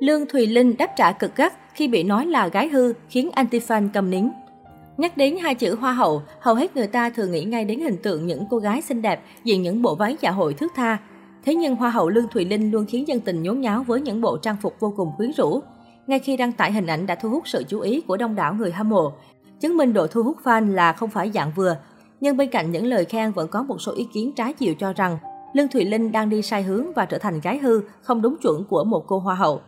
Lương Thùy Linh đáp trả cực gắt khi bị nói là gái hư khiến anti-fan cầm nín. Nhắc đến hai chữ hoa hậu, hầu hết người ta thường nghĩ ngay đến hình tượng những cô gái xinh đẹp diện những bộ váy dạ hội thước tha. Thế nhưng hoa hậu Lương Thùy Linh luôn khiến dân tình nhốn nháo với những bộ trang phục vô cùng quyến rũ. Ngay khi đăng tải hình ảnh đã thu hút sự chú ý của đông đảo người hâm mộ, chứng minh độ thu hút fan là không phải dạng vừa. Nhưng bên cạnh những lời khen vẫn có một số ý kiến trái chiều cho rằng Lương Thùy Linh đang đi sai hướng và trở thành gái hư, không đúng chuẩn của một cô hoa hậu.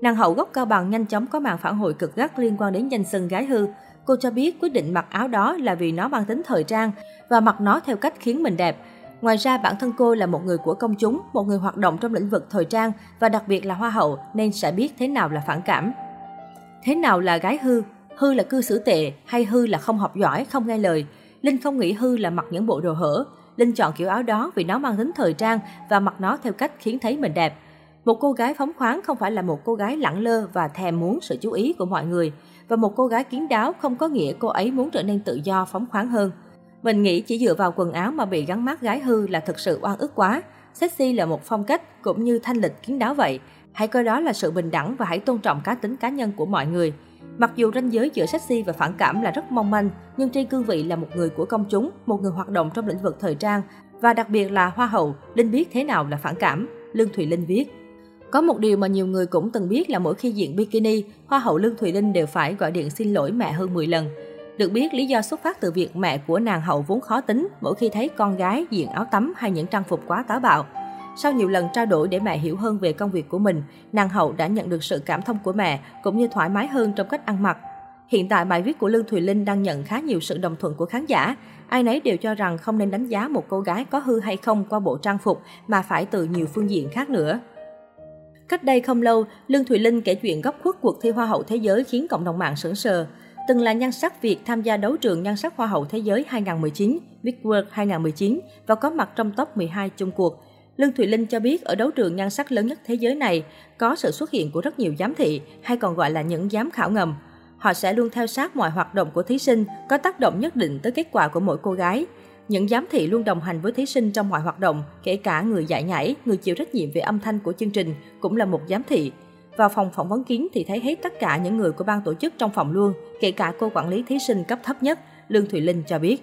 Nàng hậu gốc Cao Bằng nhanh chóng có màn phản hồi cực gắt liên quan đến danh xưng gái hư. Cô cho biết quyết định mặc áo đó là vì nó mang tính thời trang và mặc nó theo cách khiến mình đẹp. Ngoài ra, bản thân cô là một người của công chúng, một người hoạt động trong lĩnh vực thời trang và đặc biệt là hoa hậu nên sẽ biết thế nào là phản cảm. Thế nào là gái hư? Hư là cư xử tệ hay hư là không học giỏi, không nghe lời? Linh không nghĩ hư là mặc những bộ đồ hở. Linh chọn kiểu áo đó vì nó mang tính thời trang và mặc nó theo cách khiến thấy mình đẹp. Một cô gái phóng khoáng không phải là một cô gái lẳng lơ và thèm muốn sự chú ý của mọi người. Và một cô gái kiến đáo không có nghĩa cô ấy muốn trở nên tự do, phóng khoáng hơn. Mình nghĩ chỉ dựa vào quần áo mà bị gắn mát gái hư là thực sự oan ức quá. Sexy là một phong cách cũng như thanh lịch kiến đáo vậy. Hãy coi đó là sự bình đẳng và hãy tôn trọng cá tính cá nhân của mọi người. Mặc dù ranh giới giữa sexy và phản cảm là rất mong manh, nhưng trên cương vị là một người của công chúng, một người hoạt động trong lĩnh vực thời trang và đặc biệt là hoa hậu, Linh biết thế nào là phản cảm. Lương Thùy Linh viết. Có một điều mà nhiều người cũng từng biết là mỗi khi diện bikini, Hoa hậu Lương Thùy Linh đều phải gọi điện xin lỗi mẹ hơn 10 lần. Được biết, lý do xuất phát từ việc mẹ của nàng hậu vốn khó tính mỗi khi thấy con gái diện áo tắm hay những trang phục quá táo bạo. Sau nhiều lần trao đổi để mẹ hiểu hơn về công việc của mình, nàng hậu đã nhận được sự cảm thông của mẹ cũng như thoải mái hơn trong cách ăn mặc. Hiện tại bài viết của Lương Thùy Linh đang nhận khá nhiều sự đồng thuận của khán giả. Ai nấy đều cho rằng không nên đánh giá một cô gái có hư hay không qua bộ trang phục mà phải từ nhiều phương diện khác nữa. Cách đây không lâu, Lương Thùy Linh kể chuyện góc khuất cuộc thi Hoa hậu Thế giới khiến cộng đồng mạng sững sờ. Từng là nhan sắc Việt tham gia đấu trường nhan sắc Hoa hậu Thế giới 2019, Big World 2019 và có mặt trong top 12 chung cuộc. Lương Thùy Linh cho biết ở đấu trường nhan sắc lớn nhất thế giới này có sự xuất hiện của rất nhiều giám thị, hay còn gọi là những giám khảo ngầm. Họ sẽ luôn theo sát mọi hoạt động của thí sinh, có tác động nhất định tới kết quả của mỗi cô gái. Những giám thị luôn đồng hành với thí sinh trong mọi hoạt động, kể cả người dạy nhảy, người chịu trách nhiệm về âm thanh của chương trình cũng là một giám thị. Vào phòng phỏng vấn kiến thì thấy hết tất cả những người của ban tổ chức trong phòng luôn, kể cả cô quản lý thí sinh cấp thấp nhất, Lương Thùy Linh cho biết.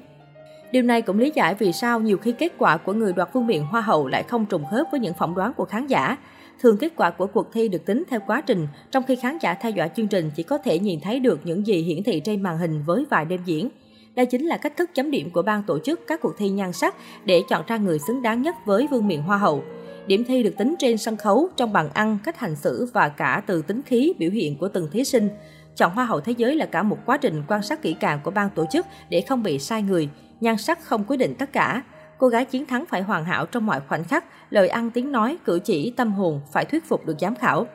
Điều này cũng lý giải vì sao nhiều khi kết quả của người đoạt vương miện Hoa hậu lại không trùng khớp với những phỏng đoán của khán giả. Thường kết quả của cuộc thi được tính theo quá trình, trong khi khán giả theo dõi chương trình chỉ có thể nhìn thấy được những gì hiển thị trên màn hình với vài đêm diễn. Đây chính là cách thức chấm điểm của ban tổ chức các cuộc thi nhan sắc để chọn ra người xứng đáng nhất với vương miện Hoa hậu. Điểm thi được tính trên sân khấu, trong bàn ăn, cách hành xử và cả từ tính khí, biểu hiện của từng thí sinh. Chọn Hoa hậu Thế giới là cả một quá trình quan sát kỹ càng của ban tổ chức để không bị sai người. Nhan sắc không quyết định tất cả. Cô gái chiến thắng phải hoàn hảo trong mọi khoảnh khắc, lời ăn tiếng nói, cử chỉ, tâm hồn phải thuyết phục được giám khảo.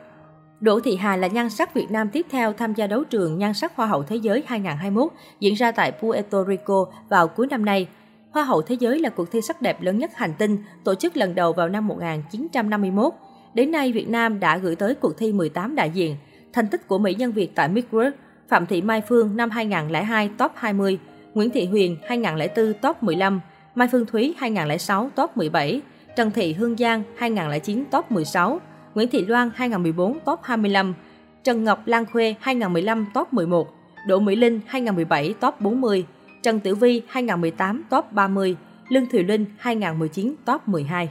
Đỗ Thị Hà là nhan sắc Việt Nam tiếp theo tham gia đấu trường nhan sắc Hoa hậu Thế giới 2021 diễn ra tại Puerto Rico vào cuối năm nay. Hoa hậu Thế giới là cuộc thi sắc đẹp lớn nhất hành tinh, tổ chức lần đầu vào năm 1951. Đến nay, Việt Nam đã gửi tới cuộc thi 18 đại diện. Thành tích của mỹ nhân Việt tại Miss World, Phạm Thị Mai Phương năm 2002 top 20, Nguyễn Thị Huyền 2004 top 15, Mai Phương Thúy 2006 top 17, Trần Thị Hương Giang 2009 top 16, Nguyễn Thị Loan 2014 top 25, Trần Ngọc Lan Khuê 2015 top 11, Đỗ Mỹ Linh 2017 top 40, Trần Tử Vi 2018 top 30, Lương Thùy Linh 2019 top 12.